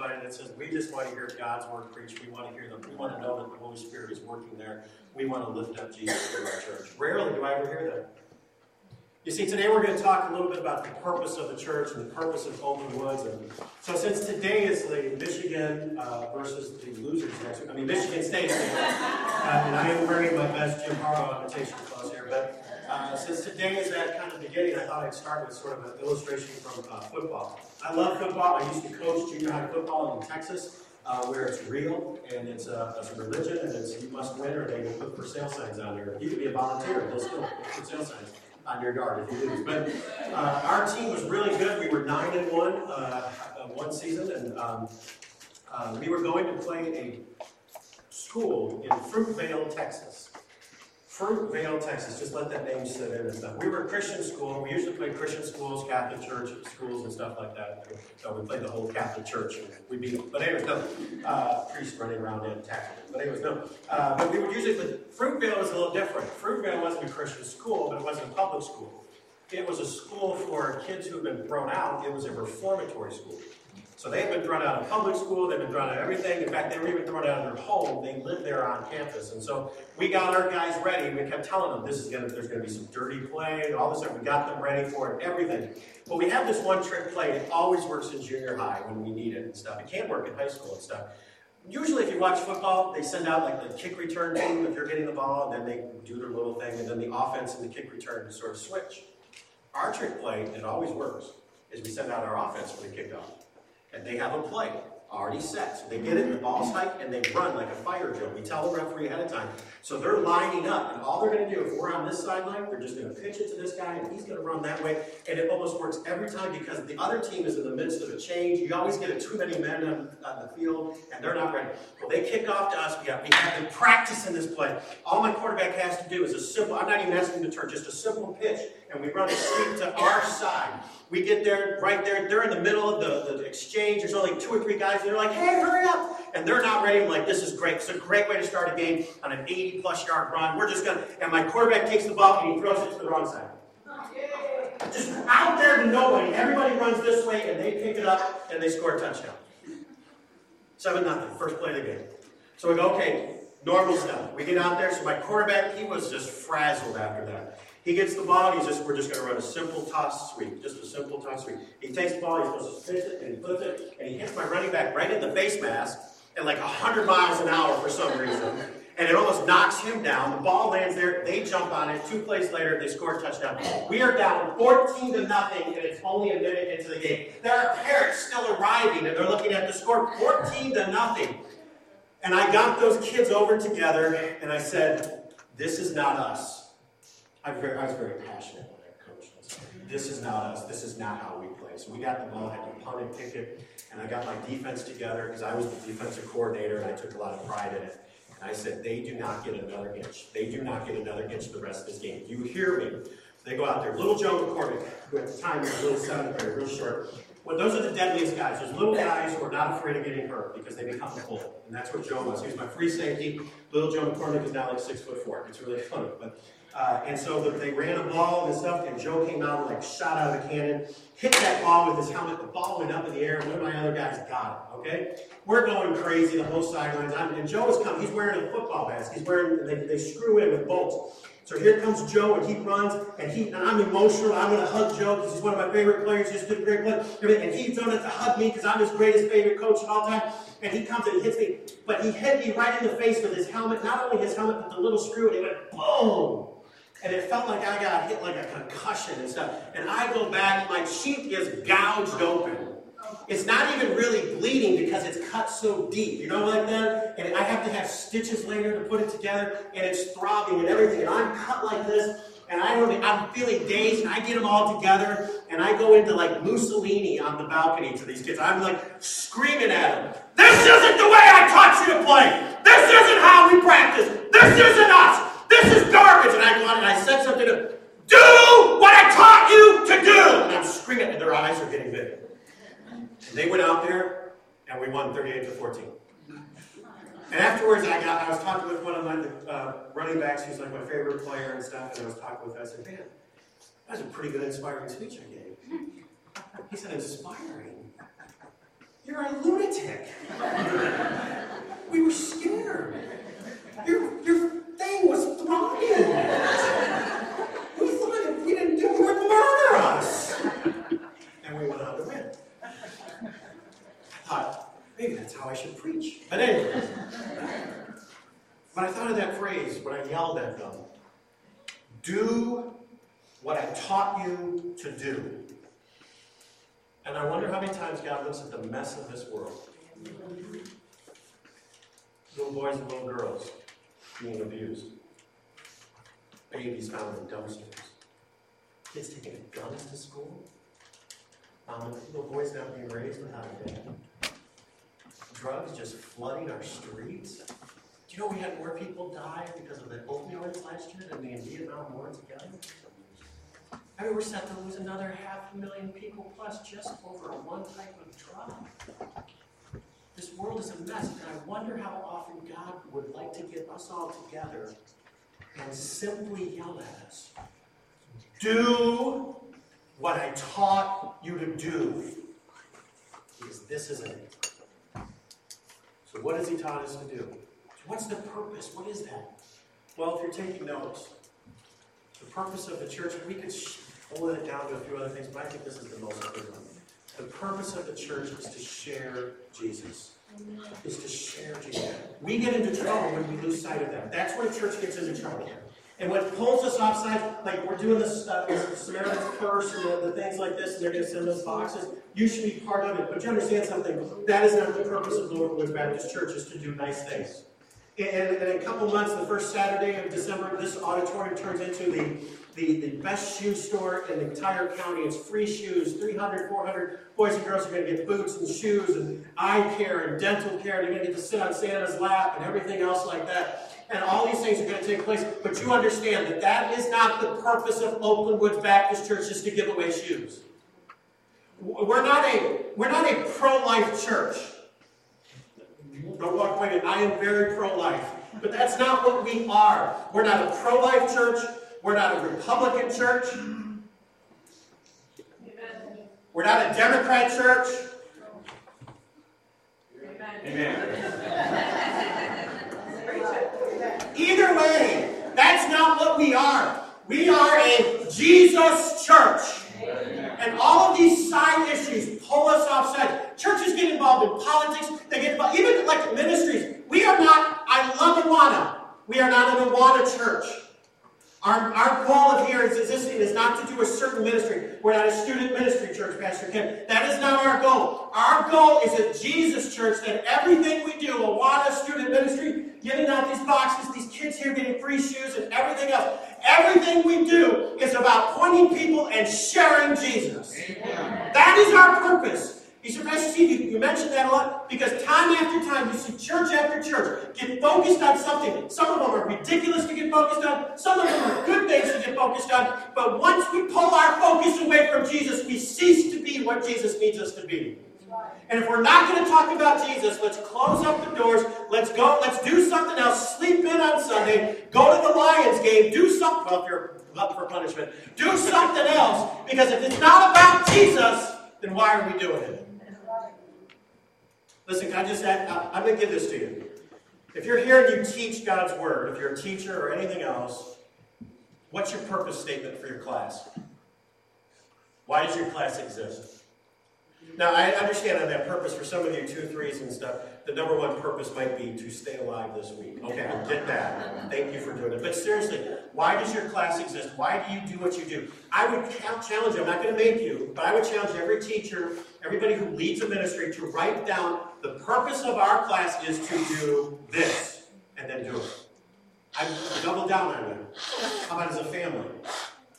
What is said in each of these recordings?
somebody that says, we just want to hear God's word preached. We want to hear them. We want to know that the Holy Spirit is working there. We want to lift up Jesus in our church. Rarely do I ever hear that. You see, today we're going to talk a little bit about the purpose of the church and the purpose of Oakland Woods. And so, since today is the Michigan uh, versus the losers next week, I mean Michigan State, uh, and I am wearing my best Jim Harbaugh imitation since today is that kind of beginning, I thought I'd start with sort of an illustration from uh, football. I love football. I used to coach junior high football in Texas. Uh, where it's real and it's a, it's a, religion and it's you must win or they will put for sale signs on there. You could be a volunteer, they'll still put sale signs on your yard if you lose. But uh, our team was really good. We were nine and one uh, one season, and um, uh, we were going to play a school in Fruitvale, Texas. Fruitvale, Texas. Just let that name sit in and stuff. We were a Christian school. We usually played Christian schools, Catholic church schools, and stuff like that. So we played the whole Catholic church, we beat them. But anyways, no. Uh, priests running around and them. But anyways, no. Uh, but we would usually, but Fruitvale was a little different. Fruitvale wasn't a Christian school, but it wasn't a public school. It was a school for kids who had been thrown out. It was a reformatory school. So they've been thrown out of public school, they've been thrown out of everything. In fact, they were even thrown out of their home. They lived there on campus. And so we got our guys ready. We kept telling them this is gonna there's gonna be some dirty play and all this stuff. We got them ready for it, everything. But we have this one trick play. It always works in junior high when we need it and stuff. It can't work in high school and stuff. Usually, if you watch football, they send out like the kick return team if you're getting the ball, and then they do their little thing, and then the offense and the kick return sort of switch. Our trick play, it always works, is we send out our offense for the kickoff and they have a play already set. So they get it, in the ball's hike, and they run like a fire drill. We tell the referee ahead of time. So they're lining up, and all they're going to do, if we're on this sideline, they're just going to pitch it to this guy, and he's going to run that way. And it almost works every time because the other team is in the midst of a change. You always get too many men on, on, the field, and they're not ready. Well, they kick off to us. We have, we have been practicing this play. All my quarterback has to do is a simple, I'm not even asking to turn, just a simple pitch, and we run a sweep to our side. We get there, right there, they're in the middle of the, the exchange. There's only two or three guys, and they're like, hey, hurry up. And they're not ready. I'm like, this is great. It's a great way to start a game on an 80 plus yard run. We're just going to, and my quarterback takes the ball and he throws it to the wrong side. Just out there to nobody. Everybody runs this way, and they pick it up, and they score a touchdown. 7 nothing, first play of the game. So we go, okay, normal stuff. We get out there. So my quarterback, he was just frazzled after that. He gets the ball, he's just, we're just going to run a simple toss sweep, just a simple toss sweep. He takes the ball, he's supposed to pitch it, and he puts it, and he hits my running back right in the face mask at like 100 miles an hour for some reason. And it almost knocks him down. The ball lands there, they jump on it. Two plays later, they score a touchdown. We are down 14 to nothing, and it's only a minute into the game. There are parents still arriving, and they're looking at the score 14 to nothing. And I got those kids over together, and I said, This is not us. I very, I was very passionate when I coached. This is not us. This is not how we play. So we got the ball, had to punt and kick it, and I got my defense together because I was the defensive coordinator and I took a lot of pride in it. And I said, they do not get another inch. They do not get another inch the rest of this game. You hear me? They go out there. Little Joe McCormick, who at the time was a little seventh grader, real short. Well, those are the deadliest guys. Those little guys who are not afraid of getting hurt because they become a bull. And that's what Joe was. He was my free safety. Little Joe McCormick is now like six foot four. It's really funny. But uh, and so they ran a ball and stuff, and Joe came out like shot out of the cannon, hit that ball with his helmet. The ball went up in the air, and one of my other guys got it. Okay, we're going crazy the whole sidelines. I'm, and Joe is coming. He's wearing a football mask. He's wearing. They, they screw in with bolts. So here comes Joe, and he runs, and he and I'm emotional. I'm going to hug Joe because he's one of my favorite players. Just a great player. And he's it to hug me because I'm his greatest favorite coach of all time. And he comes and he hits me, but he hit me right in the face with his helmet. Not only his helmet, but the little screw, and it went boom. And it felt like I got hit like a concussion and stuff. And I go back, my cheek is gouged open. It's not even really bleeding because it's cut so deep. You know like that? And I have to have stitches later to put it together, and it's throbbing and everything. And I'm cut like this, and I don't, I'm feeling dazed, and I get them all together, and I go into like Mussolini on the balcony to these kids. I'm like screaming at them, This isn't the way I taught you to play! This isn't how we practice! This isn't us! This is garbage. And I and I said something to do what I taught you to do. And I'm screaming, and their eyes are getting big. And they went out there, and we won 38 to 14. And afterwards, I got I was talking with one of my uh, running backs, who's like my favorite player and stuff, and I was talking with him. I said, "Man, that was a pretty good, inspiring speech I gave." He said, "Inspiring? You're a lunatic. we were scared. Your, your thing was throbbing. we thought if we didn't do it, it would murder us. And we went on to win. I thought, maybe that's how I should preach. But anyway. But I thought of that phrase when I yelled at them. Do what I taught you to do. And I wonder how many times God looks at the mess of this world. Little boys and little girls being abused. Babies found in dumpsters. Kids taking guns to school. Um, little boys not being raised without a dad. Drugs just flooding our streets. Do you know we had more people die because of the opioids last year than the Vietnam War together? I mean, we're set to lose another half a million people plus just over one type of drug. This world is a mess, and I wonder how often God would like to get us all together and simply yell at us. Do what I taught you to do. Because this isn't it. So, what has He taught us to do? What's the purpose? What is that? Well, if you're taking notes, the purpose of the church, we could boil it down to a few other things, but I think this is the most important one. The purpose of the church is to share Jesus. Is to share Jesus. We get into trouble when we lose sight of that. That's when the church gets into trouble. And what pulls us offside, like we're doing this, this Samaritan's Purse and the, the, things like this, and they're going to send us boxes. You should be part of it. But you understand something? That is not the purpose of Lordwood Baptist Church, is to do nice things. And in a couple months, the first Saturday of December, this auditorium turns into the the, the best shoe store in the entire county. It's free shoes. 300, 400 boys and girls are going to get boots and shoes and eye care and dental care. They're going to get to sit on Santa's lap and everything else like that. And all these things are going to take place. But you understand that that is not the purpose of Oakland Woods Baptist Church is to give away shoes. We're not a, we're not a pro-life church. Don't walk away. I am very pro-life. But that's not what we are. We're not a pro-life church. We're not a Republican church. We're not a Democrat church. Amen. Either way, that's not what we are. We are a Jesus church. And all of these side issues pull us offside. Churches get involved in politics. They get involved, even like ministries. We are not, I love Awana. We are not an Awana church. Our, our goal of here is existing is not to do a certain ministry. We're not a student ministry church, Pastor Ken. That is not our goal. Our goal is a Jesus church that everything we do, Awana student ministry, giving out these boxes, these kids here getting free shoes and everything else, everything we do is about pointing people and sharing Jesus. Amen. That is our purpose. Said, Pastor Steve, you, you mentioned that a lot because time after time you see church after church get focused on something. Some of them are ridiculous to get focused on, some of them are good things to get focused on. But once we pull our focus away from Jesus, we cease to be what Jesus needs us to be. And if we're not going to talk about Jesus, let's close up the doors. Let's go. Let's do something else. Sleep in on Sunday. Go to the Lions game. Do something. Well, if you're up for punishment, do something else. Because if it's not about Jesus, then why are we doing it? Listen, can I just add, I'm going to give this to you. If you're here and you teach God's Word, if you're a teacher or anything else, what's your purpose statement for your class? Why does your class exist? Now, I understand on that purpose for some of you, two, threes, and stuff, the number one purpose might be to stay alive this week. Okay, I get that. Thank you for doing it. But seriously, why does your class exist? Why do you do what you do? I would challenge you, I'm not going to make you, but I would challenge every teacher, everybody who leads a ministry to write down the purpose of our class is to do this, and then do it. I double down on you. How about as a family?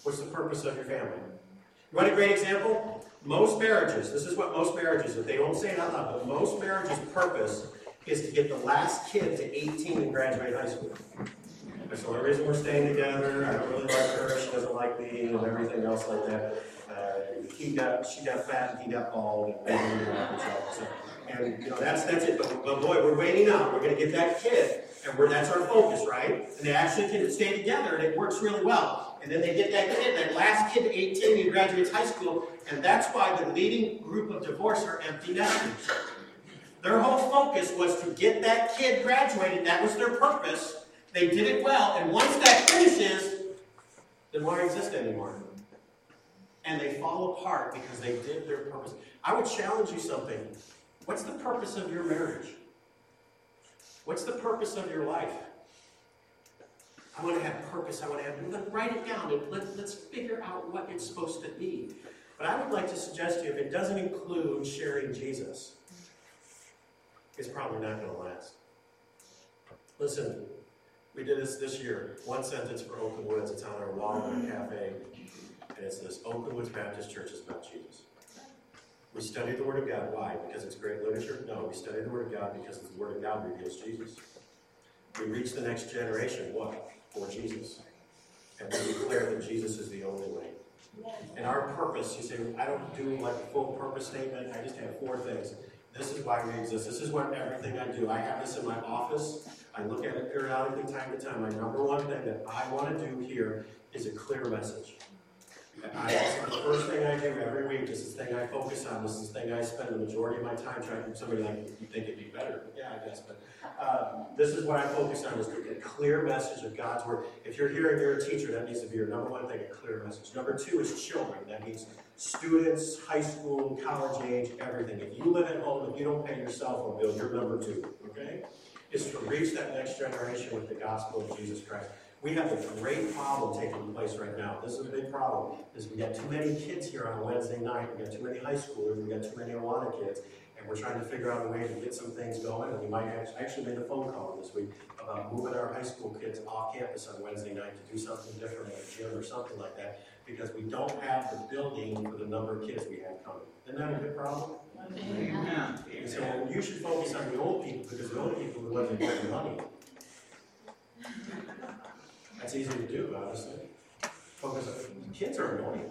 What's the purpose of your family? You want a great example? Most marriages, this is what most marriages, if they don't say it out loud, but most marriages' purpose is to get the last kid to 18 and graduate high school. That's the only reason we're staying together. I don't really like her. She doesn't like me, and everything else like that. Uh, he got, she got fat, and he got bald, and, and, so, and you know that's that's it. But, but boy, we're waiting out. We're going to get that kid, and we're, that's our focus, right? And they actually can stay together, and it works really well. And then they get that kid, that last kid, 18, he graduates high school, and that's why the leading group of divorce are empty nesters. Their whole focus was to get that kid graduated. That was their purpose. They did it well. And once that finishes, then why exist anymore? And they fall apart because they did their purpose. I would challenge you something. What's the purpose of your marriage? What's the purpose of your life? I want to have purpose. I want to have, let, write it down and let, let's figure out what it's supposed to be. But I would like to suggest to you if it doesn't include sharing Jesus, it's probably not going to last. Listen, we did this this year. One sentence for Oakland Woods. It's on our wall in our cafe. And it's this Oakland Woods Baptist Church is about Jesus. We study the Word of God. Why? Because it's great literature? No, we study the Word of God because the Word of God reveals Jesus. We reach the next generation. What? For Jesus. And we declare that Jesus is the only way. And our purpose, you say, I don't do like a full purpose statement. I just have four things. This is why we exist. This is what everything I do. I have this in my office. I look at it periodically, time to time. My number one thing that I want to do here is a clear message. I, the first thing I do every week is the thing I focus on. This is the thing I spend the majority of my time trying to. Somebody like you think it'd be better? Yeah, I guess. But uh, this is what I focus on: is to get a clear message of God's word. If you're here and you're a teacher, that needs to be your number one thing: a clear message. Number two is children. That means students, high school, college age, everything. If you live at home, if you don't pay your cell phone bill, you're number two. Okay? Is to reach that next generation with the gospel of Jesus Christ. We have a great problem taking place right now. This is a big problem. Is we got too many kids here on a Wednesday night. We got too many high schoolers. We got too many Awana kids, and we're trying to figure out a way to get some things going. And we might actually, actually made a phone call this week about moving our high school kids off campus on Wednesday night to do something different, like a gym or something like that, because we don't have the building for the number of kids we have coming. Isn't that a good problem? Amen. And so you should focus on the old people because the old people are the ones that get the money. That's easy to do, honestly. Focus on kids are annoying.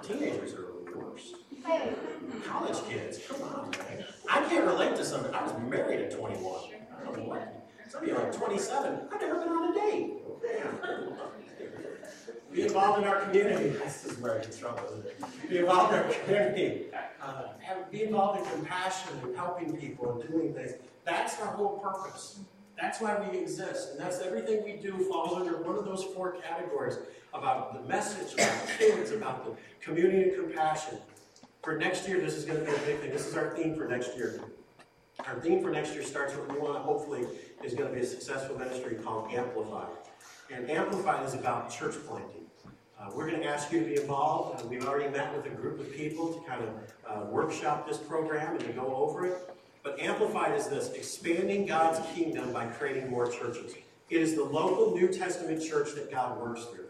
Teenagers are the worst. College kids, come on. I can't relate to some. I was married at 21. I don't know what. Some of you are like 27. I've never been on a date. Damn. Be involved in our community. This is where I get trouble, isn't it? Be involved in our community. Uh, have, be involved in compassion and helping people and doing things. That's our whole purpose. That's why we exist. And that's everything we do falls under one of those four categories about the message, about the kids, about the community and compassion. For next year, this is going to be a big thing. This is our theme for next year. Our theme for next year starts with we want hopefully is going to be a successful ministry called Amplify. And Amplify is about church planting. Uh, we're going to ask you to be involved. Uh, we've already met with a group of people to kind of uh, workshop this program and to go over it. But Amplified is this expanding God's kingdom by creating more churches. It is the local New Testament church that God works through.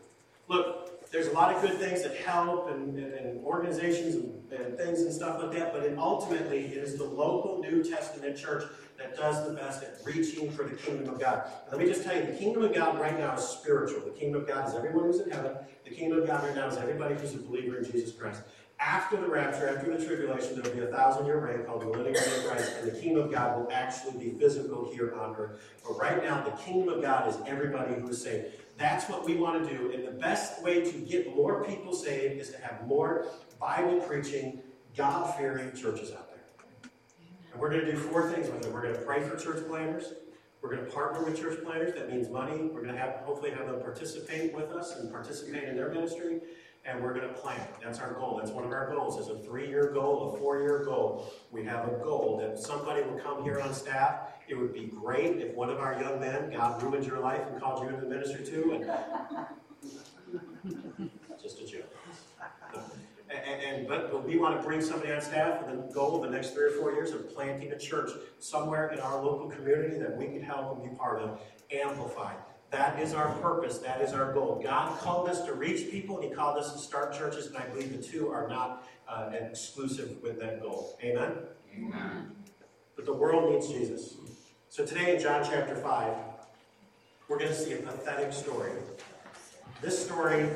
Look, there's a lot of good things that help and, and, and organizations and, and, things and stuff like that, but it ultimately it is the local New Testament church that does the best at reaching for the kingdom of God. Let me just tell you, the kingdom of God right now is spiritual. The kingdom of God is everyone who's in heaven. The kingdom of God right now is everybody who's a believer in Jesus Christ. After the rapture, after the tribulation, there will be a thousand year reign called the millennium reign of Christ, and the kingdom of God will actually be physical here on earth. But right now, the kingdom of God is everybody who is saved. That's what we want to do, and the best way to get more people saved is to have more Bible preaching, God fearing churches out we're going to do four things with it. We're going to pray for church planters. We're going to partner with church planters. That means money. We're going to have hopefully have them participate with us and participate in their ministry and we're going to plan. That's our goal. That's one of our goals. It's a three-year goal, a four-year goal. We have a goal that somebody will come here on staff. It would be great if one of our young men, God ruined your life and called you into the ministry too. And. But, but we want to bring somebody on staff with the goal of the next three or four years of planting a church somewhere in our local community that we can help and be part of, amplify. That is our purpose. That is our goal. God called us to reach people, and He called us to start churches, and I believe the two are not uh, exclusive with that goal. Amen? Amen. But the world needs Jesus. So today in John chapter 5, we're going to see a pathetic story. This story,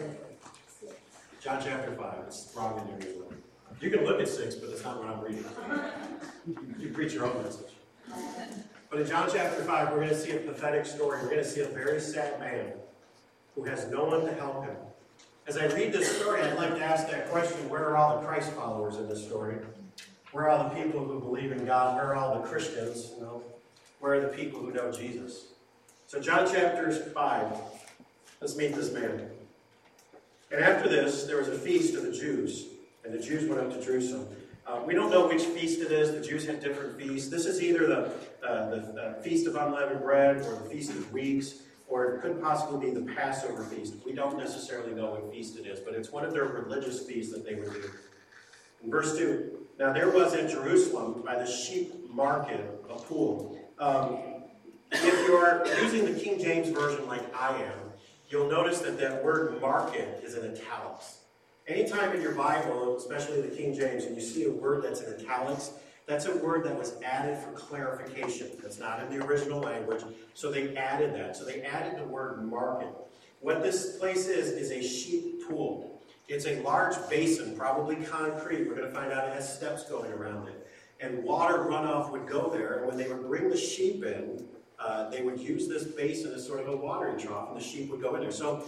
John chapter 5, it's wrong in your usually. You can look at 6, but it's not what I'm reading. You preach your own message. But in John chapter 5, we're going to see a pathetic story. We're going to see a very sad man who has no one to help him. As I read this story, I'd like to ask that question where are all the Christ followers in this story? Where are all the people who believe in God? Where are all the Christians? You know, where are the people who know Jesus? So, John chapter 5, let's meet this man. And after this, there was a feast of the Jews, and the Jews went up to Jerusalem. Uh, we don't know which feast it is. The Jews had different feasts. This is either the, uh, the uh, Feast of Unleavened Bread or the Feast of Weeks, or it could possibly be the Passover feast. We don't necessarily know what feast it is, but it's one of their religious feasts that they would do. In verse 2, now there was in Jerusalem by the sheep market a pool. Um, if you are using the King James Version like I am, you'll notice that that word market is in italics. Anytime in your Bible, especially the King James, and you see a word that's in italics, that's a word that was added for clarification. That's not in the original language, so they added that. So they added the word market. What this place is, is a sheep pool. It's a large basin, probably concrete. We're going to find out it has steps going around it. And water runoff would go there, and when they would bring the sheep in, uh, they would use this basin as sort of a watering trough, and the sheep would go in there. So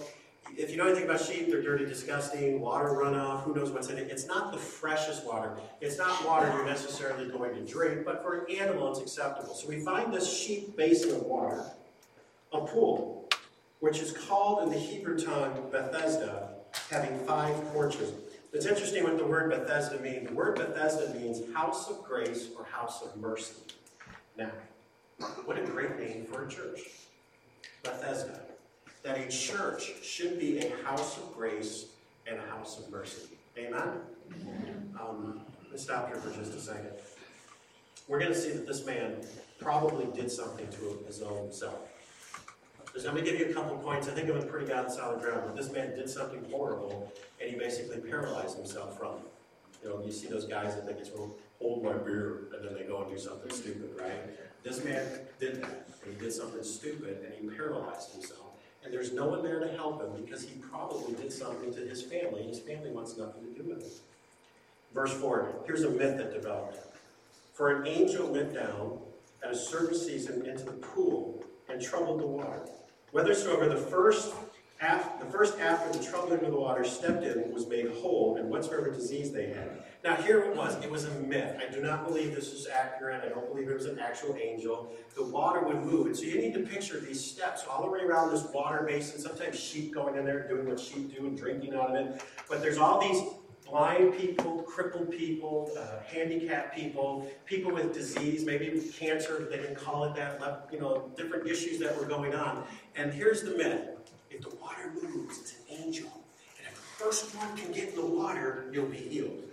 if you know anything about sheep, they're dirty, disgusting, water runoff, who knows what's in it. It's not the freshest water. It's not water you're necessarily going to drink, but for an animal, it's acceptable. So we find this sheep basin of water, a pool, which is called in the Hebrew tongue Bethesda, having five porches. It's interesting what the word Bethesda means. The word Bethesda means house of grace or house of mercy. Now, what a great name for a church. Bethesda that a church should be a house of grace and a house of mercy. Amen? Um, let's stop here for just a second. We're going to see that this man probably did something to his own self. So I'm going to give you a couple points. I think I'm pretty good solid ground. But this man did something horrible, and he basically paralyzed himself from it. You know, you see those guys that think it's, well, hold my beer, and then they go and do something stupid, right? This man did that, and he did something stupid, and he paralyzed himself and there's no one there to help him because he probably did something to his family, and his family wants nothing to do with it. Verse 4 here's a myth that developed. For an angel went down at a certain season into the pool and troubled the water. Whithersoever the first the first after the troubling of the water stepped in was made whole, and whatsoever disease they had. Now, here it was. It was a myth. I do not believe this is accurate. I don't believe it was an actual angel. The water would move. And so you need to picture these steps all the way around this water basin. Sometimes sheep going in there doing what sheep do and drinking out of it. But there's all these blind people, crippled people, uh, handicapped people, people with disease, maybe cancer, they didn't call it that, you know, different issues that were going on. And here's the myth. If the water moves, it's an angel. And if the first one can get in the water, you'll be healed.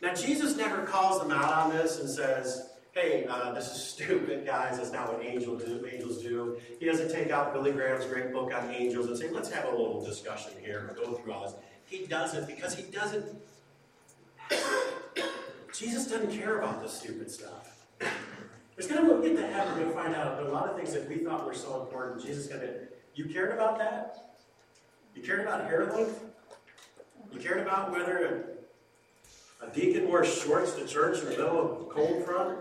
Now, Jesus never calls them out on this and says, hey, uh, this is stupid, guys. That's not what angels do. Angels do. He doesn't take out Billy Graham's great book on angels and say, let's have a little discussion here, and go through all this. He doesn't because he doesn't. Jesus doesn't care about this stupid stuff. There's going to what get to heaven, to find out that a lot of things that we thought were so important, Jesus going to. You cared about that? You cared about hair length? You cared about whether a deacon wears shorts to church in the middle of cold front?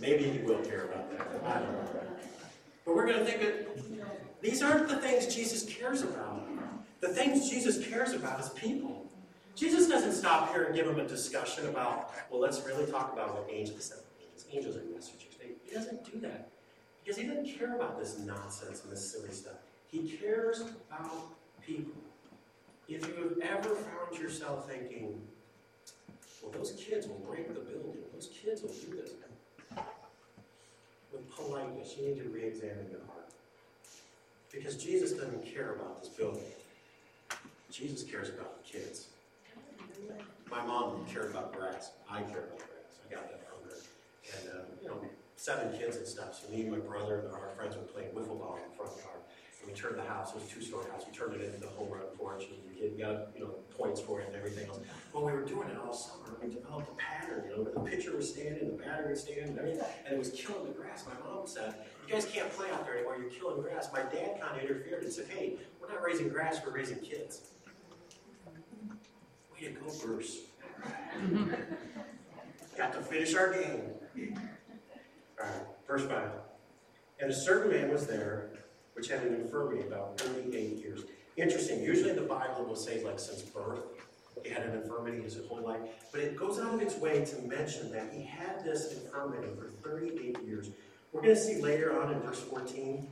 Maybe he will care about that. I don't know. But we're going to think that these aren't the things Jesus cares about. The things Jesus cares about is people. Jesus doesn't stop here and give them a discussion about, well, let's really talk about what angels are. Angels are messengers. He doesn't do that. Because he doesn't care about this nonsense and this silly stuff. He cares about people. If you have ever found yourself thinking, well, those kids will break the building, those kids will do this. With politeness, you need to re examine your heart. Because Jesus doesn't care about this building, Jesus cares about the kids. My mom cared about grass. I care about grass. I got that from her. And, uh, you know, seven kids and stuff. So me and my brother and our friends were playing wiffle ball in the front yard. And we turned the house, it was a two-story house, we turned it into the home run porch. And kid got you know points for it and everything else. Well, we were doing it all summer. We developed a pattern, you know, where the pitcher was standing, the batter was standing, and everything, and it was killing the grass. My mom said, "You guys can't play out there anymore. You're killing grass." My dad kind of interfered and said, "Hey, we're not raising grass. We're raising kids." Way to go, Bruce. Got to finish our game. All right, verse five. And a certain man was there, which had an infirmity about 38 years Interesting. Usually the Bible will say like since birth. He had an infirmity his whole life. But it goes out of its way to mention that he had this infirmity for 38 years. We're going to see later on in verse 14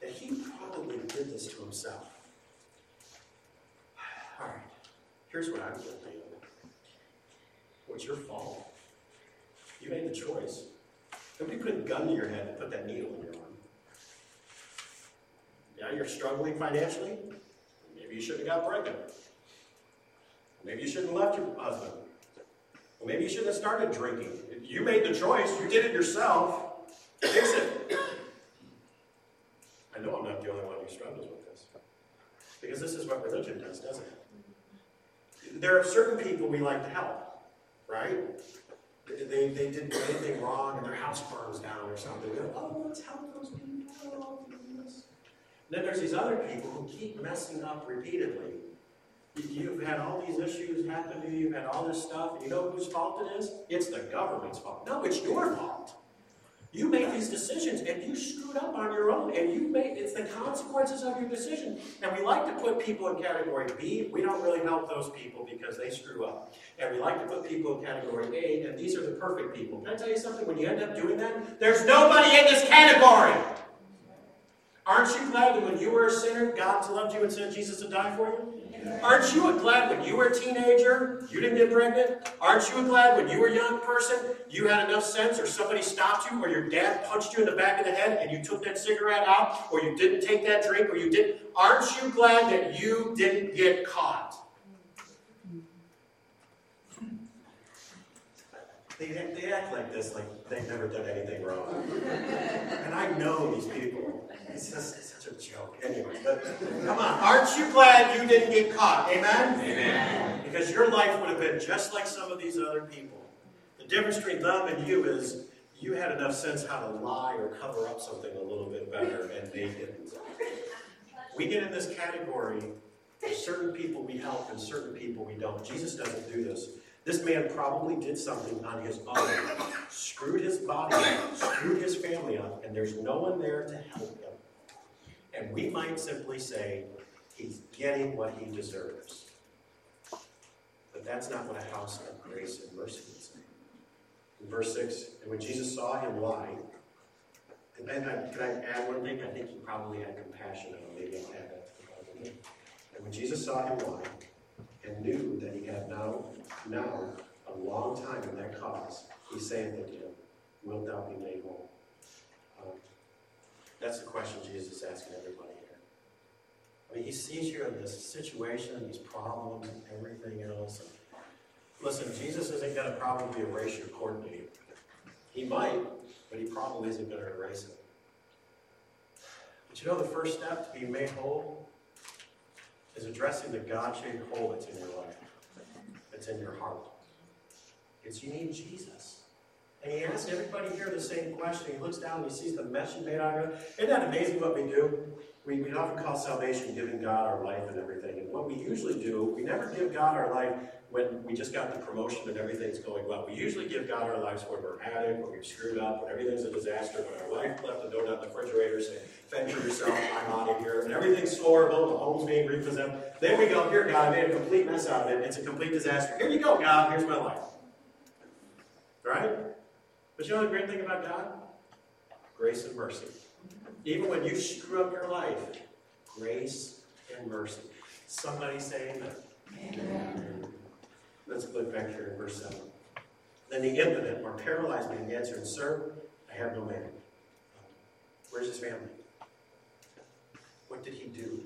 that he probably did this to himself. All right, here's what I'm guilty of. It's your fault. You made the choice. Nobody put a gun to your head and put that needle in your arm. Now you're struggling financially. Maybe you shouldn't have got pregnant. Maybe you shouldn't have left your husband. Well, maybe you shouldn't have started drinking. You made the choice. You did it yourself. Fix it. I know I'm not the only one who struggles with this. Because this is what religion does, doesn't it? There are certain people we like to help, right? They, they didn't do anything wrong and their house burns down or something. Oh, let's help those people. Then there's these other people who keep messing up repeatedly. You've had all these issues happen to you, you've had all this stuff, and you know whose fault it is? It's the government's fault. No, it's your fault. You made these decisions and you screwed up on your own, and you made it's the consequences of your decision. And we like to put people in category B. We don't really help those people because they screw up. And we like to put people in category A, and these are the perfect people. Can I tell you something? When you end up doing that, there's nobody in this category. Aren't you glad that when you were a sinner, God loved you and sent Jesus to die for you? Aren't you glad when you were a teenager, you didn't get pregnant? Aren't you glad when you were a young person, you had enough sense, or somebody stopped you, or your dad punched you in the back of the head and you took that cigarette out, or you didn't take that drink, or you didn't? Aren't you glad that you didn't get caught? They, they act like this, like they've never done anything wrong. and I know these people. It's just it's such a joke. Anyway, but come on. Aren't you glad you didn't get caught? Amen? Amen. Because your life would have been just like some of these other people. The difference between them and you is you had enough sense how to lie or cover up something a little bit better, and they didn't. We get in this category. Certain people we help and certain people we don't. Jesus doesn't do this. This man probably did something on his own, screwed his body up, screwed his family up, and there's no one there to help him. And we might simply say, he's getting what he deserves. But that's not what a house of grace and mercy say. In verse 6, and when Jesus saw him lie, and I, can I add one thing? I think he probably had compassion on him. Maybe I'll add that to the Bible. And when Jesus saw him lie, and knew that he had now, now a long time in that cause, he saith unto him, Wilt thou be made whole? Um, that's the question Jesus is asking everybody here. I mean, he sees you in this situation, these problems, and everything else. Listen, Jesus isn't going to probably erase your court date. He might, but he probably isn't going to erase it. But you know the first step to be made whole is addressing the God-shaped hole that's in your life, that's in your heart. It's you need Jesus. And he asks everybody here the same question. He looks down and he sees the mess you made out of it. Isn't that amazing what we do? We, we often call salvation giving God our life and everything. And what we usually do, we never give God our life when we just got the promotion and everything's going well. We usually give God our lives when we're at it, when we've screwed up, when everything's a disaster, when our wife left a note on the refrigerator saying, fend for yourself, I'm out of here, and everything's horrible, the home's being repossessed. Then we go, here, God, I made a complete mess out of it. It's a complete disaster. Here you go, God, here's my life. Right? But you know the great thing about God? Grace and mercy. Even when you screw up your life, grace and mercy. Somebody say amen. Amen. Let's look back here in verse 7. Then the impotent or paralyzed man answered, Sir, I have no man. Where's his family? What did he do?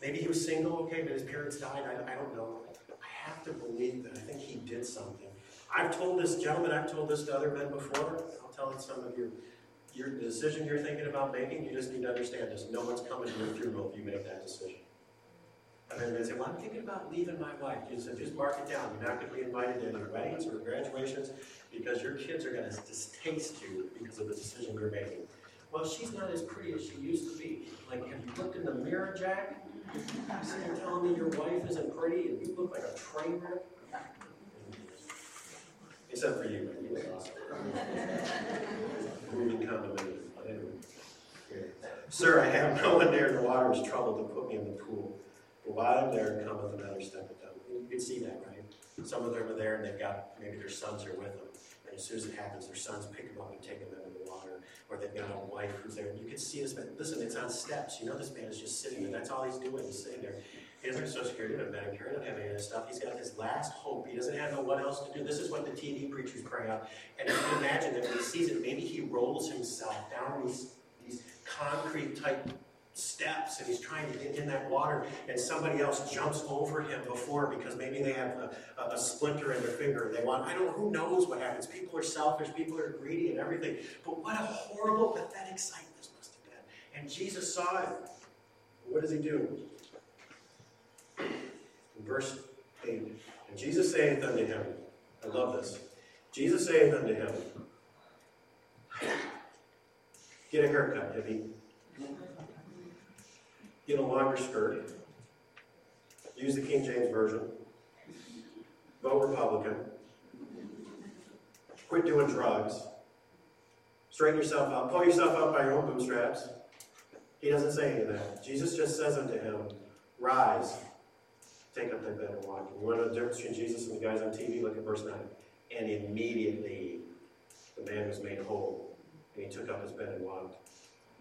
Maybe he was single, okay, but his parents died. I, I don't know. I have to believe that I think he did something. I've told this gentleman, I've told this to other men before. I'll tell it some of you. Your decision you're thinking about making, you just need to understand this. No one's coming to your funeral if you make that decision. And then they say, well, I'm thinking about leaving my wife. You said, just mark it down. You're not going to be invited to any weddings or graduations because your kids are going to distaste you because of the decision you're making. Well, she's not as pretty as she used to be. Like, have you looked in the mirror, Jack? You're telling me your wife isn't pretty and you look like a train wreck? Except for you, man. You look awesome. Moving condominium. Sir, I have no one there in the water is troubled to put me in the pool. While I'm there, cometh another step down. You can see that, right? Some of them are there and they've got, maybe their sons are with them. And as soon as it happens, their sons pick them up and take them into the water. Or they've got a wife who's there. And you can see this man. Listen, it's on steps. You know this man is just sitting there. That's all he's doing. He's sitting there. He doesn't have Social Security, doesn't have Medicare, doesn't have any of this stuff. He's got his last hope. He doesn't have know what else to do. This is what the TV preachers pray out. And you can imagine that when he sees it, maybe he rolls himself down these, these concrete type steps and he's trying to get in that water and somebody else jumps over him before because maybe they have a, a, a splinter in their finger and they want i don't know who knows what happens. People are selfish people are greedy and everything but what a horrible pathetic sight this must have been. And jesus saw it. What does he do? In verse 8 and jesus saith unto him i love this jesus saith unto him get a haircut hippie get a longer skirt, use the King James Version, vote Republican, quit doing drugs, straighten yourself up, pull yourself up by your own bootstraps. He doesn't say any of that. Jesus just says unto him, Rise, take up thy bed and walk. And you want to know the difference between Jesus and the guys on TV? Look at verse 9. And immediately the man was made whole, and he took up his bed and walked.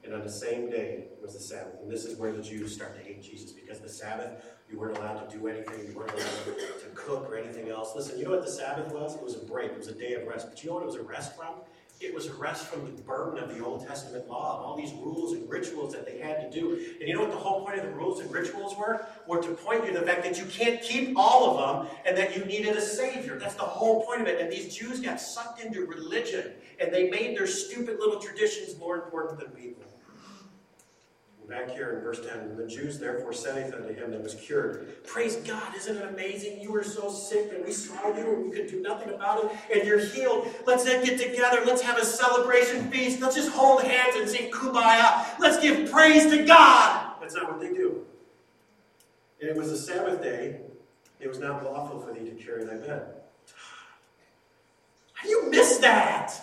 And on the same day was the Sabbath. And this is where the Jews start to hate Jesus because the Sabbath, you weren't allowed to do anything, you weren't allowed to cook or anything else. Listen, you know what the Sabbath was? It was a break, it was a day of rest. But you know what it was a rest from? It was a rest from the burden of the Old Testament law, of all these rules and rituals that they had to do. And you know what the whole point of the rules and rituals were? Were to point you to the fact that you can't keep all of them and that you needed a Savior. That's the whole point of it. And these Jews got sucked into religion and they made their stupid little traditions more important than people. Back here in verse 10, the Jews therefore saith unto him that was cured, Praise God, isn't it amazing? You were so sick and we saw you and we could do nothing about it and you're healed. Let's then get together. Let's have a celebration feast. Let's just hold hands and sing kumbaya. Let's give praise to God. That's not what they do. And it was the Sabbath day. It was not lawful for thee to carry thy bed. How do you miss that?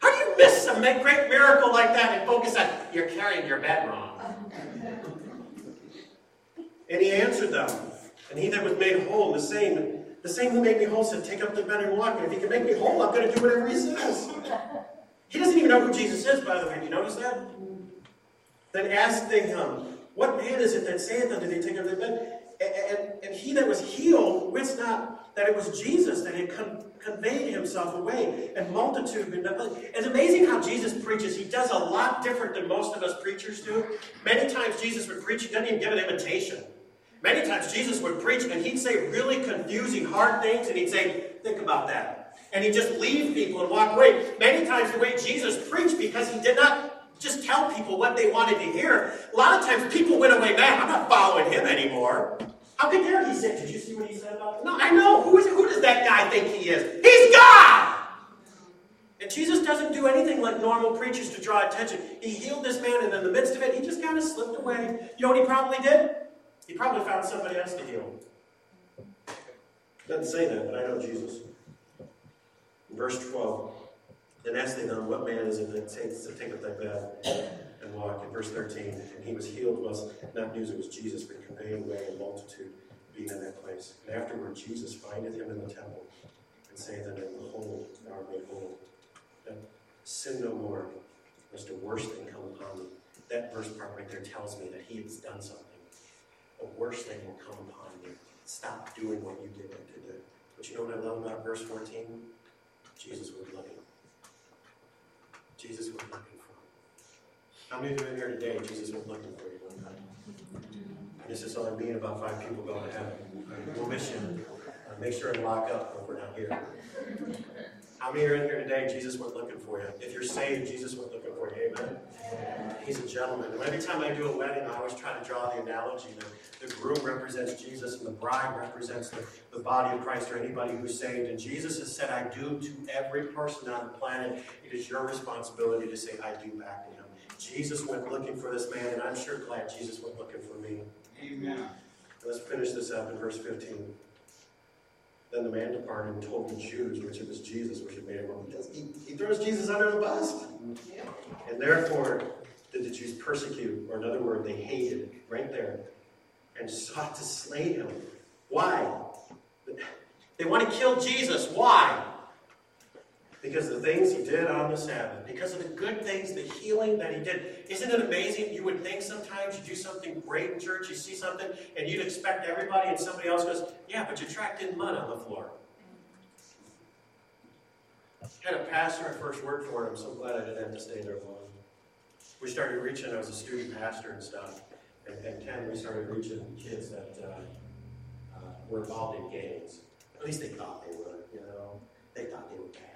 How do you miss a great miracle like that and focus on you're carrying your bed wrong? And he answered them, and he that was made whole, the same, the same who made me whole said, Take up the bed and walk. And if he can make me whole, I'm going to do whatever he says. He doesn't even know who Jesus is, by the way. Do you notice that? Then asked they him, What man is it that saith unto thee, Take up the bed? And, and, and he that was healed wist not that it was Jesus that had con- conveyed himself away, and multitude. Not. It's amazing how Jesus preaches. He does a lot different than most of us preachers do. Many times Jesus would preach, he doesn't even give an invitation. Many times Jesus would preach and he'd say really confusing, hard things, and he'd say, Think about that. And he'd just leave people and walk away. Many times, the way Jesus preached, because he did not just tell people what they wanted to hear, a lot of times people went away mad. I'm not following him anymore. How could dare he say? Did you see what he said about? No, I know. Who is? Who does that guy think he is? He's God. And Jesus doesn't do anything like normal preachers to draw attention. He healed this man, and in the midst of it, he just kind of slipped away. You know what he probably did? He probably found somebody else to heal. Doesn't say that, but I know Jesus. Verse 12, then asked they them, What man is it that takes to take up thy bed and walk? In verse 13, and he was healed was not news it was Jesus, but conveyed away a multitude being in that place. And afterward Jesus findeth him in the temple, and saith unto him, Behold, thou art made whole. Sin no more, lest a worse thing come upon thee. That verse part right there tells me that he has done something. A worse thing will come upon you. Stop doing what you did to do. But you know what I love about verse 14? Jesus was looking. Jesus was looking for. How many of you in here today, Jesus was looking for you one time? This is all I mean about five people going to heaven. We'll miss you. Uh, make sure and lock up if we're not here. How many are in here today? Jesus went looking for you. If you're saved, Jesus went looking for you. Amen? He's a gentleman. And every time I do a wedding, I always try to draw the analogy that the groom represents Jesus and the bride represents the, the body of Christ or anybody who's saved. And Jesus has said, I do to every person on the planet. It is your responsibility to say, I do back to him. Jesus went looking for this man, and I'm sure glad Jesus went looking for me. Amen. Let's finish this up in verse 15. Then the man departed and told the Jews, which it was Jesus, which had made him wrong. He, he throws Jesus under the bus. And therefore did the Jews persecute, or another word, they hated, right there, and sought to slay him. Why? They want to kill Jesus. Why? Because of the things he did on the Sabbath, because of the good things, the healing that he did. Isn't it amazing? You would think sometimes you do something great in church, you see something, and you'd expect everybody, and somebody else goes, Yeah, but you tracked in mud on the floor. I had a pastor I first worked for, and I'm so glad I didn't have to stay there long. We started reaching, I was a student pastor and stuff, and, and Ken, we started reaching kids that uh, uh, were involved in gangs. At least they thought they were, you know. They thought they were bad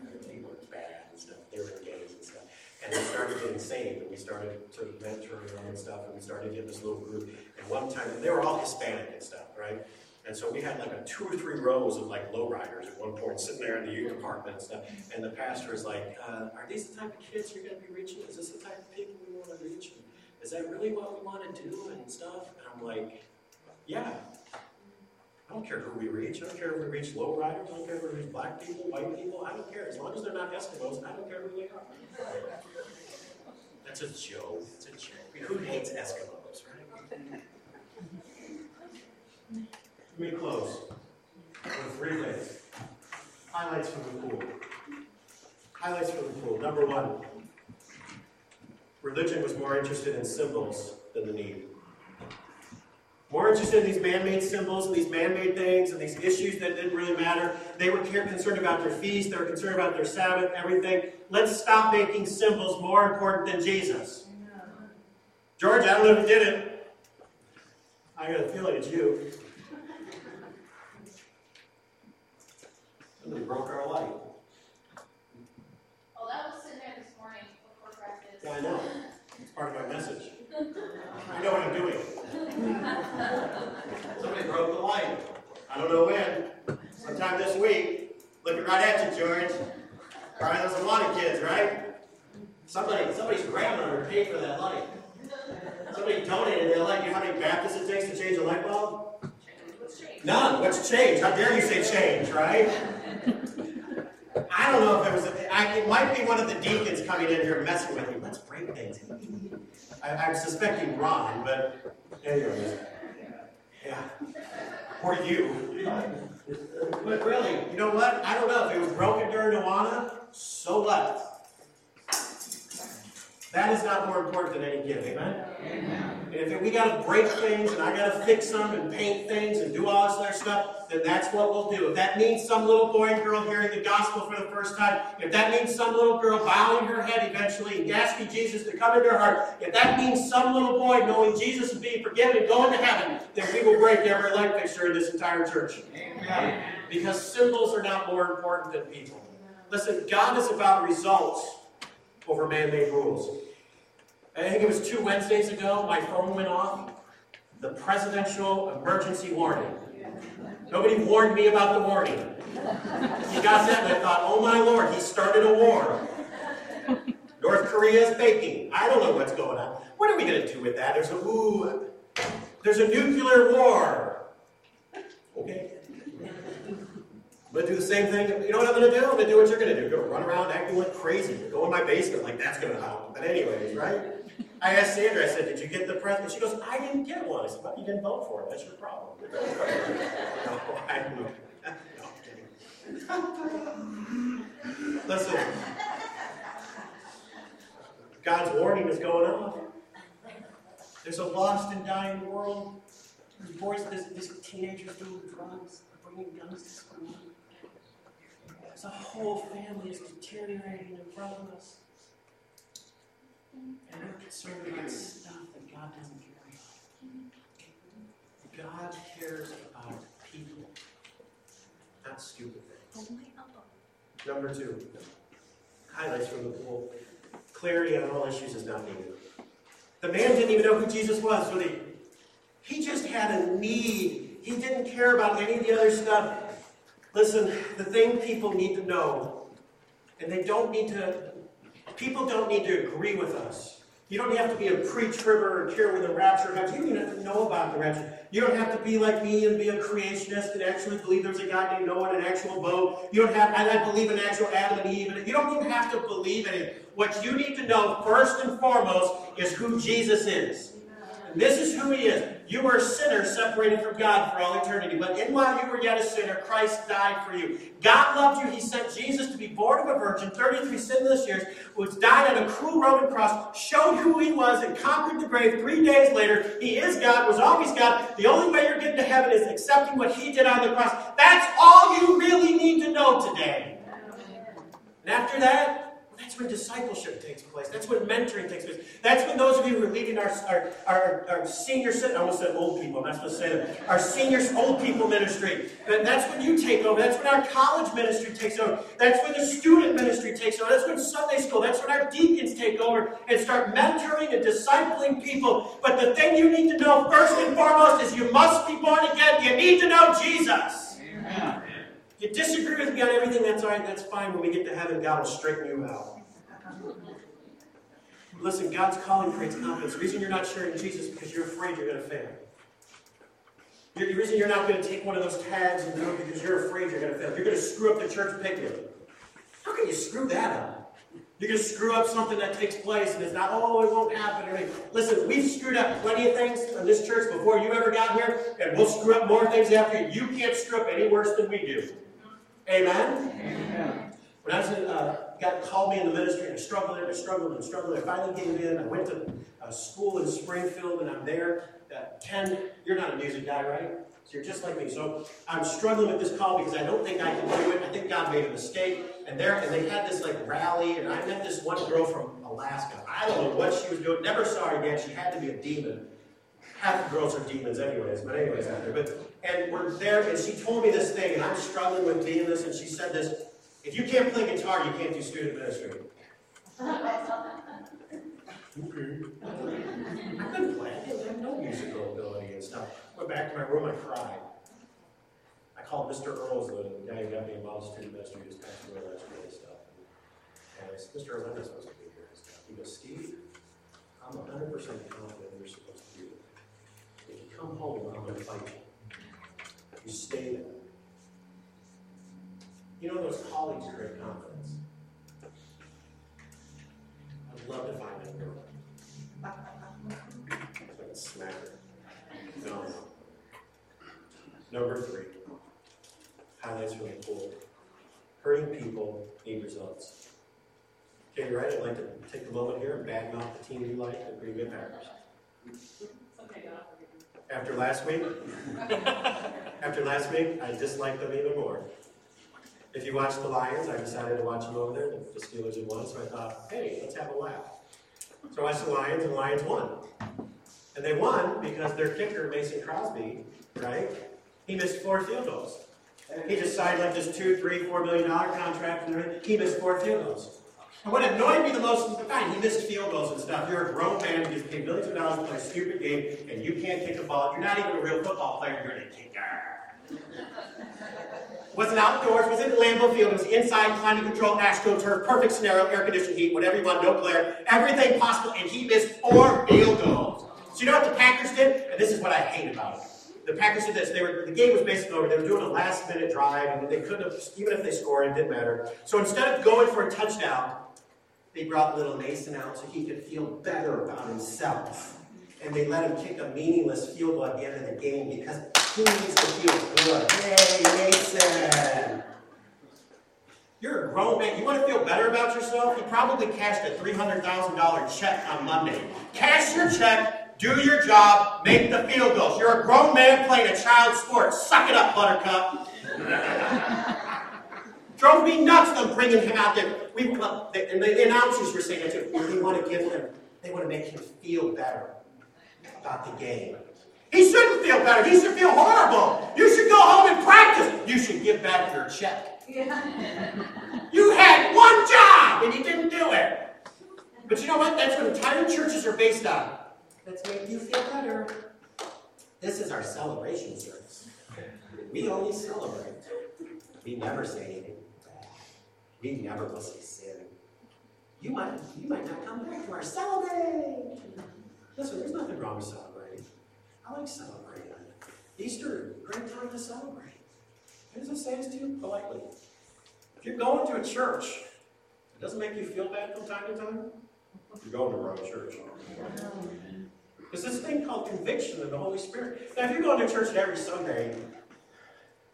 and. They weren't bad and stuff. They were in gangs and stuff. And we started getting saved, and we started to mentor them and stuff, and we started getting this little group. And one time, they were all Hispanic and stuff, right? And so we had like a two or three rows of like lowriders at one point sitting there in the youth department and stuff. And the pastor is like, uh, Are these the type of kids you're going to be reaching? Is this the type of people we want to reach? Is that really what we want to do and stuff? And I'm like, Yeah. I don't care who we reach. I don't care if we reach lowriders. I don't care if we reach black people, white people. I don't care. As long as they're not Eskimos, I don't care who they are. That's a joke. It's a joke. Who hates Eskimos, right? Let me close with three things. Highlights from the pool. Highlights from the pool. Number one, religion was more interested in symbols than the need. More interested in these man-made symbols and these man-made things and these issues that didn't really matter. They were concerned about their feast. They were concerned about their Sabbath, everything. Let's stop making symbols more important than Jesus. George, I don't know if you did it. I got a feeling it's you. Somebody broke our light. Oh, that was sitting there this morning before practice. Yeah, I know. It's part of my message. You know what I'm doing. Somebody broke the light. I don't know when. Sometime this week. Looking right at you, George. All right, there's a lot of kids, right? Somebody, somebody's grandmother paid for that light. Somebody donated that light. You know how many Baptists it takes to change a light bulb? None. What's change? How dare you say change, right? I don't know if it was. A, I, it might be one of the deacons coming in here messing with you. Let's break things. I, I'm suspecting Ron, but anyway. yeah, or you. But really, you know what? I don't know if it was broken during Awana. So what? That is not more important than any gift, amen? And if we got to break things and I got to fix them and paint things and do all this other stuff, then that's what we'll do. If that means some little boy and girl hearing the gospel for the first time, if that means some little girl bowing her head eventually and asking Jesus to come into her heart, if that means some little boy knowing Jesus is being forgiven and going to heaven, then we will break every light fixture in this entire church. Amen. Because symbols are not more important than people. Listen, God is about results over man-made rules. I think it was two Wednesdays ago, my phone went off. The presidential emergency warning. Nobody warned me about the warning. He got that, and I thought, oh my lord, he started a war. North Korea is baking. I don't know what's going on. What are we going to do with that? There's a ooh, there's a nuclear war. Okay. I'm going to do the same thing. You know what I'm going to do? I'm going to do what you're going to do. Go run around acting like crazy. Go in my basement like that's going to help. But anyways, right? I asked Sandra, I said, did you get the present? She goes, I didn't get one. I said, well, you didn't vote for it. That's your problem. no, I know. No, Listen, God's warning is going on. There's a lost and dying world. There's there's, there's teenagers doing drugs, bringing guns to school. There's a whole family is deteriorating in front of us. And we're concerned about stuff that God doesn't care about. God cares about people, not stupid things. Number two, highlights from the pool. Clarity on all issues is not needed. The man didn't even know who Jesus was, did he? He just had a need. He didn't care about any of the other stuff. Listen, the thing people need to know, and they don't need to, people don't need to agree with us. You don't have to be a pre-tribber or care when the rapture happens. You don't even have to know about the rapture. You don't have to be like me and be a creationist and actually believe there's a God named Noah and an actual boat. You don't have, I believe in actual Adam and Eve. And You don't even have to believe in it. What you need to know first and foremost is who Jesus is. And this is who he is. You were a sinner separated from God for all eternity. But in while you were yet a sinner, Christ died for you. God loved you. He sent Jesus to be born of a virgin, 33 sinless years, was died on a cruel Roman cross, showed who he was, and conquered the grave three days later. He is God, was always God. The only way you're getting to heaven is accepting what he did on the cross. That's all you really need to know today. And after that, that's when discipleship takes place. That's when mentoring takes place. That's when those of you who are leading our, our, our, our senior, I almost said old people, I'm not supposed to say that, our senior old people ministry. That's when you take over. That's when our college ministry takes over. That's when the student ministry takes over. That's when Sunday school, that's when our deacons take over and start mentoring and discipling people. But the thing you need to know first and foremost is you must be born again. You need to know Jesus. Amen. You disagree with me on everything, that's all right, that's fine. When we get to heaven, God will straighten you out. Listen, God's calling creates confidence. The reason you're not sharing Jesus is because you're afraid you're going to fail. The reason you're not going to take one of those tags and do it because you're afraid you're going to fail. You're going to screw up the church picnic. How can you screw that up? You're going to screw up something that takes place and it's not, oh, it won't happen. Listen, we've screwed up plenty of things in this church before you ever got here, and we'll screw up more things after you. You can't screw up any worse than we do. Amen? Amen. When I was in, uh, got called me in the ministry, and I struggled and I struggled and struggled. I finally gave in. I went to a school in Springfield, and I'm there. Uh, Ken, you're not a music guy, right? So you're just like me. So I'm struggling with this call because I don't think I can do it. I think God made a mistake. And there, and they had this like rally, and I met this one girl from Alaska. I don't know what she was doing. Never saw her again. She had to be a demon. Half the girls are demons, anyways. But anyways, out there. But and we're there, and she told me this thing, and I'm struggling with being this, and she said this. If you can't play guitar, you can't do student ministry. okay. I couldn't play. I didn't have no musical ability and stuff. Went back to my room, I cried. I called Mr. Earls, the guy who got me involved in student ministry, just passed away last year and stuff. And I said, Mr. Earls, I'm supposed to be here and stuff. He goes, Steve, I'm 100% confident you're supposed to be here. If you come home, I'm going to fight you. You stay there. You know those colleagues create confidence. I'd love to find that girl. Smack her. No. Number three. Highlights really cool. Hurting people need results. Okay, you ready? I'd like to take a moment here and badmouth the team you like, the Green Bay Packers. After last week, after last week, I disliked them even more. If you watch the Lions, I decided to watch them over there. The Steelers had won, so I thought, hey, let's have a laugh. So I watched the Lions, and the Lions won. And they won because their kicker, Mason Crosby, right? He missed four field goals. He just signed like this two, three, four million dollar contract, and he missed four field goals. And what annoyed me the most was the fact he missed field goals and stuff. You're a grown man who gets paid millions of dollars to play a stupid game, and you can't kick a ball. You're not even a real football player. You're a kicker wasn't outdoors, was in Lambeau Field, it was inside, climate control, AstroTurf, perfect scenario, air conditioned heat, whatever you want, no glare, everything possible, and he missed four field goals. So you know what the Packers did? And this is what I hate about it. The Packers did this. They were the game was basically over. They were doing a last minute drive, and they couldn't have even if they scored, it didn't matter. So instead of going for a touchdown, they brought little Mason out so he could feel better about himself. And they let him kick a meaningless field goal at the end of the game because he needs to feel good. Hey, Mason. You're a grown man. You want to feel better about yourself? You probably cashed a $300,000 check on Monday. Cash your check, do your job, make the field goals. You're a grown man playing a child sport. Suck it up, Buttercup. Drove me nuts them bringing him out there. We, and the announcers were saying that too. They want to give him, they want to make him feel better about the game. He shouldn't feel better. He should feel horrible. You should go home and practice. You should give back your check. you had one job and you didn't do it. But you know what? That's what entire churches are based on. Let's make you feel better. This is our celebration service. We only celebrate. We never say anything. We never will say sin. You might, you might not come back to our celebration. Listen, there's nothing wrong with celebrating. I like celebrating. Easter, great time to celebrate. What say this to you politely. If you're going to a church, it doesn't make you feel bad from time to time, you're going to the wrong church. There's this thing called conviction of the Holy Spirit. Now, if you're going to church every Sunday,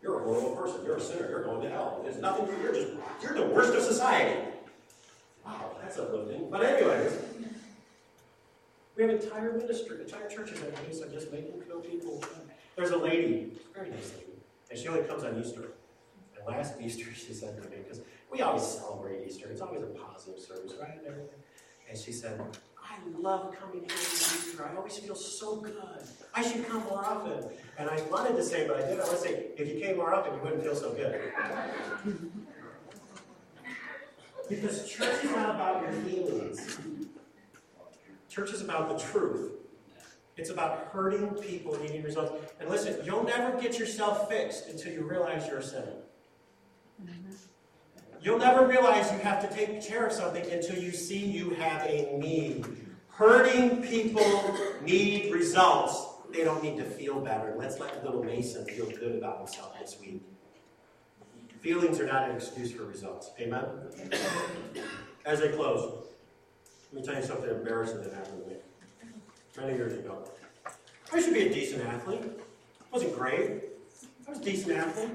you're a horrible person. You're a sinner. You're going to hell. There's nothing. You're just you're the worst of society. Wow, that's uplifting. But anyways, we have entire ministry, entire churches that are based on just making feel people. There's a lady, very nice lady, and she only comes on Easter. And last Easter, she said to me, because we always celebrate Easter. It's always a positive service, right? And everything. And she said, I love coming here Easter. I always feel so good. I should come more often. And I wanted to say, but I didn't. I want to say, if you came more often, you wouldn't feel so good. Because church is not about your feelings. Church is about the truth. It's about hurting people and needing results. And listen, you'll never get yourself fixed until you realize you're a sinner. You'll never realize you have to take care of something until you see you have a need. Hurting people need results. They don't need to feel better. Let's let the little Mason feel good about himself this week. Feelings are not an excuse for results. Amen? As I close, let me tell you something embarrassing that happened to me many years ago. I used to be a decent athlete. I Wasn't great. I was a decent athlete.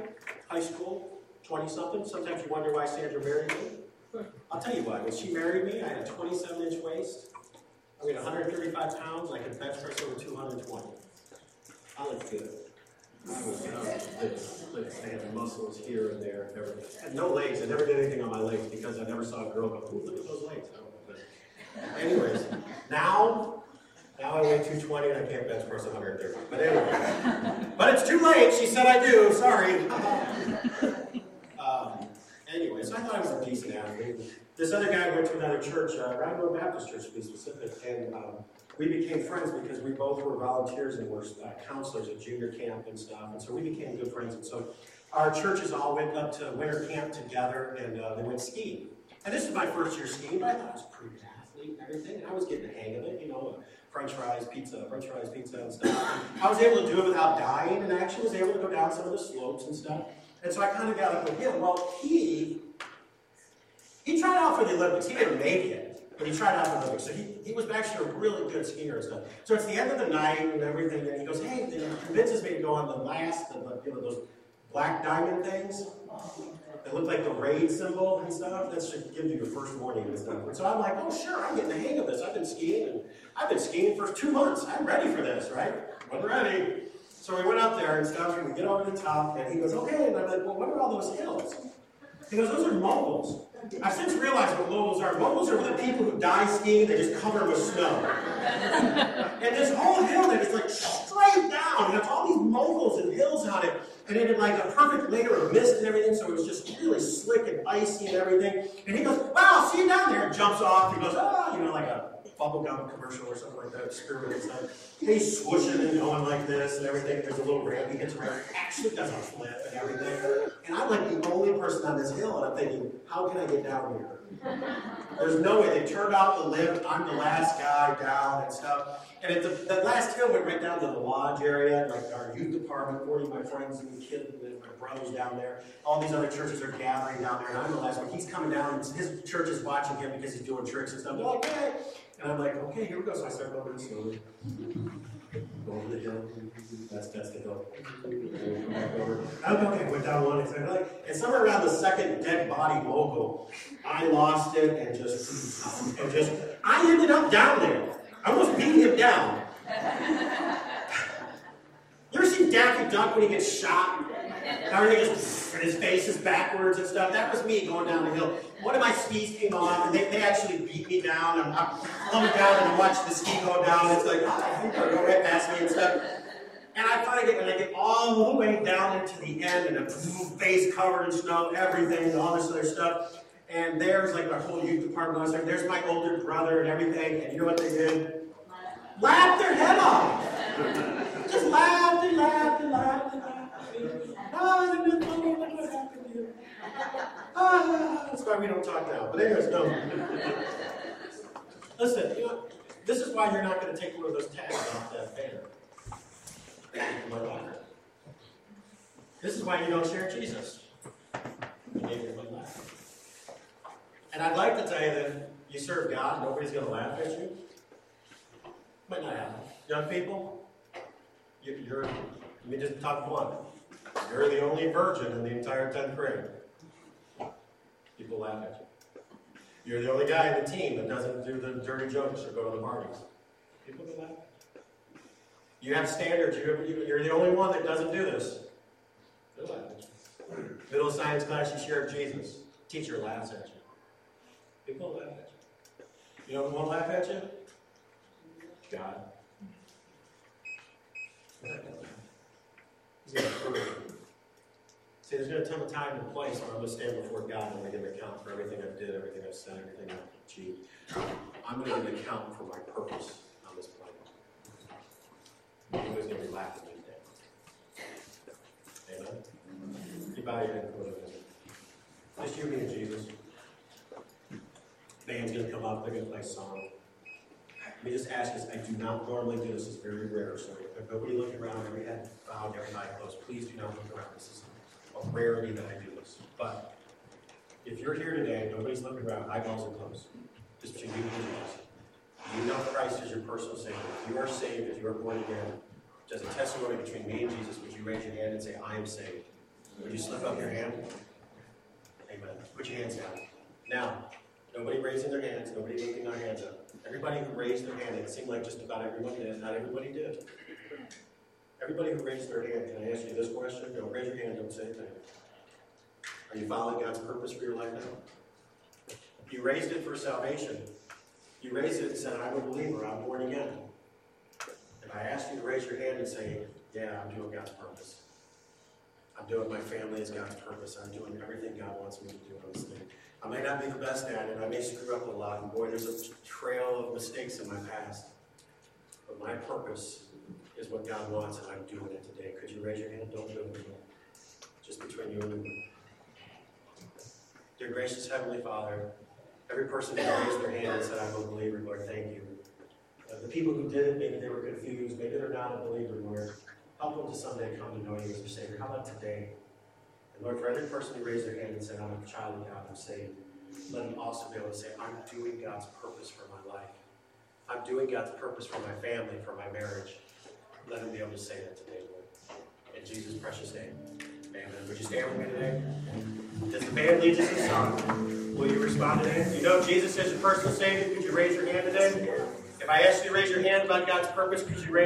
High school, 20 something. Sometimes you wonder why Sandra married me. I'll tell you why. When she married me, I had a 27 inch waist. I weighed 135 pounds. I could bench press over 220. I looked good. I was, this. I had muscles here and there. Never, I had no legs. I never did anything on my legs because I never saw a girl go, ooh, look at those legs. But anyways, now, now I weigh 220 and I can't bench press 130. But anyway, but it's too late. She said I do. Sorry. um, anyway, so I thought I was a decent athlete. This other guy went to another church, uh, Ragland Baptist Church to be specific, and um, we became friends because we both were volunteers and were uh, counselors at junior camp and stuff, and so we became good friends. And so our churches all went up to winter camp together, and uh, they went skiing. And this is my first year skiing, but I thought I was pretty good athlete and everything, and I was getting the hang of it, you know, French fries, pizza, French fries, pizza, and stuff. And I was able to do it without dying, and I actually was able to go down some of the slopes and stuff. And so I kind of got up with him. Well, he he tried out for the Olympics. He didn't make it, but he tried out for the Olympics. So he, he was actually a really good skier and stuff. So it's the end of the night and everything, and he goes, hey, and he convinces me to go on the last of the, you know, those black diamond things. They look like the raid symbol and stuff. That should give you your first warning and stuff. So I'm like, oh, sure, I'm getting the hang of this. I've been skiing, and I've been skiing for two months. I'm ready for this, right? I'm ready. So we went up there and stuff, and we get over the top, and he goes, okay. And I'm like, well, what are all those hills? He goes, those are moguls. I've since realized what moguls are. Moguls are the people who die skiing, they just cover them with snow. and this whole hill that is like straight down, and it's all these moguls and hills on it, and it had like a perfect layer of mist and everything, so it was just really slick and icy and everything. And he goes, Wow, see you down there, and jumps off. He goes, Ah, you know, like a bubblegum commercial or something like that, and stuff. And he's swooshing and going like this and everything. There's a little ramp he gets around, actually does a flip and everything. And I'm like the only person on this hill, and I'm thinking, how can I get down here? There's no way. They turned off the lift. I'm the last guy down and stuff. And at the, the last hill went right down to the lodge area, like our youth department, 40 of my friends and kids and my brothers down there. All these other churches are gathering down there, and I'm the last one. He's coming down, and his church is watching him because he's doing tricks and stuff. They're like, hey. And I'm like, okay, here we go. So I start going slowly. Over the hill. That's the hill. Over. Okay, went down one. And, like, and somewhere around the second dead body mogul, I lost it and just and just I ended up down there. I almost beat him down. You ever seen Daffy Duck when he gets shot? Everything just and his face is backwards and stuff. That was me going down the hill. One of my skis came on, and they, they actually beat me down. I'm, I'm coming down and I'm watching the ski go down. It's like, ah, I think they'll go right past me and stuff. And I finally get, and I get all the way down into the end, and a face covered in snow, everything, and all this other stuff. And there's like my whole youth department. I was like, there's my older brother and everything. And you know what they did? Laughed their head off. Just laughed and laughed and laughed and laughed. That's why we don't talk now. But anyways, no. Listen, you know, this is why you're not going to take one of those tags off that banner. This is why you don't share Jesus. One. And I'd like to tell you that you serve God, nobody's going to laugh at you. Might not happen. Young people, you're, you're, let me just talk blunt. You're the only virgin in the entire tenth grade. People laugh at you. You're the only guy in the team that doesn't do the dirty jokes or go to the parties. People laugh. at you. You have standards. You're, the only one that doesn't do this. They'll laugh at you. Middle science class, you share Jesus. Teacher laughs at you. People laugh at you. You know who won't laugh at you? God. He's gonna prove it. See, gonna come a time and place where I'm gonna stand before God and I'm give an account for everything I've did, everything I've said, everything I've achieved. I'm gonna give an account for my purpose on this planet. Nobody's gonna be laughing at me. Amen? You bow your head for a minute. Just you, me, and Jesus. Band's gonna come up, they're gonna play a song. Let me just ask this, I do not normally do this, it's very rare, so nobody looking around, every head bowed, every eye closed, please do not look around, this is a rarity that I do this. But if you're here today, nobody's looking around, eyeballs are closed, just between you and Jesus. You know Christ as your personal Savior, if you are saved, if you are born again, just a testimony between me and Jesus, would you raise your hand and say, I am saved? Would you slip up your hand? Amen. Put your hands down. Now, nobody raising their hands, nobody lifting their hands up. Everybody who raised their hand, it seemed like just about everyone did, not everybody did. Everybody who raised their hand, can I ask you this question? Don't raise your hand, don't say anything. Are you following God's purpose for your life now? You raised it for salvation. You raised it and said, I'm a believer, I'm born again. And I asked you to raise your hand and say, yeah, I'm doing God's purpose. I'm doing my family as God's purpose. I'm doing everything God wants me to do on this thing. I may not be the best at it. I may screw up a lot. And boy, there's a trail of mistakes in my past. But my purpose is what God wants, and I'm doing it today. Could you raise your hand? Don't do it anymore. Just between you and me. Dear gracious Heavenly Father, every person who raised their hand and said, I'm a believer, Lord, thank you. Uh, the people who did it, maybe they were confused. Maybe they're not a believer, Lord. Help them to someday come to know you as their Savior. How about today? And Lord, for every person who raised their hand and said, I'm a child of God, I'm saved, let them also be able to say, I'm doing God's purpose for my life. I'm doing God's purpose for my family, for my marriage. Let him be able to say that today, Lord. In Jesus' precious name. Amen. Would you stand with me today? Does the band lead us in song? Will you respond today? You know Jesus is your personal Savior. Could you raise your hand today? If I ask you to raise your hand about God's purpose, could you raise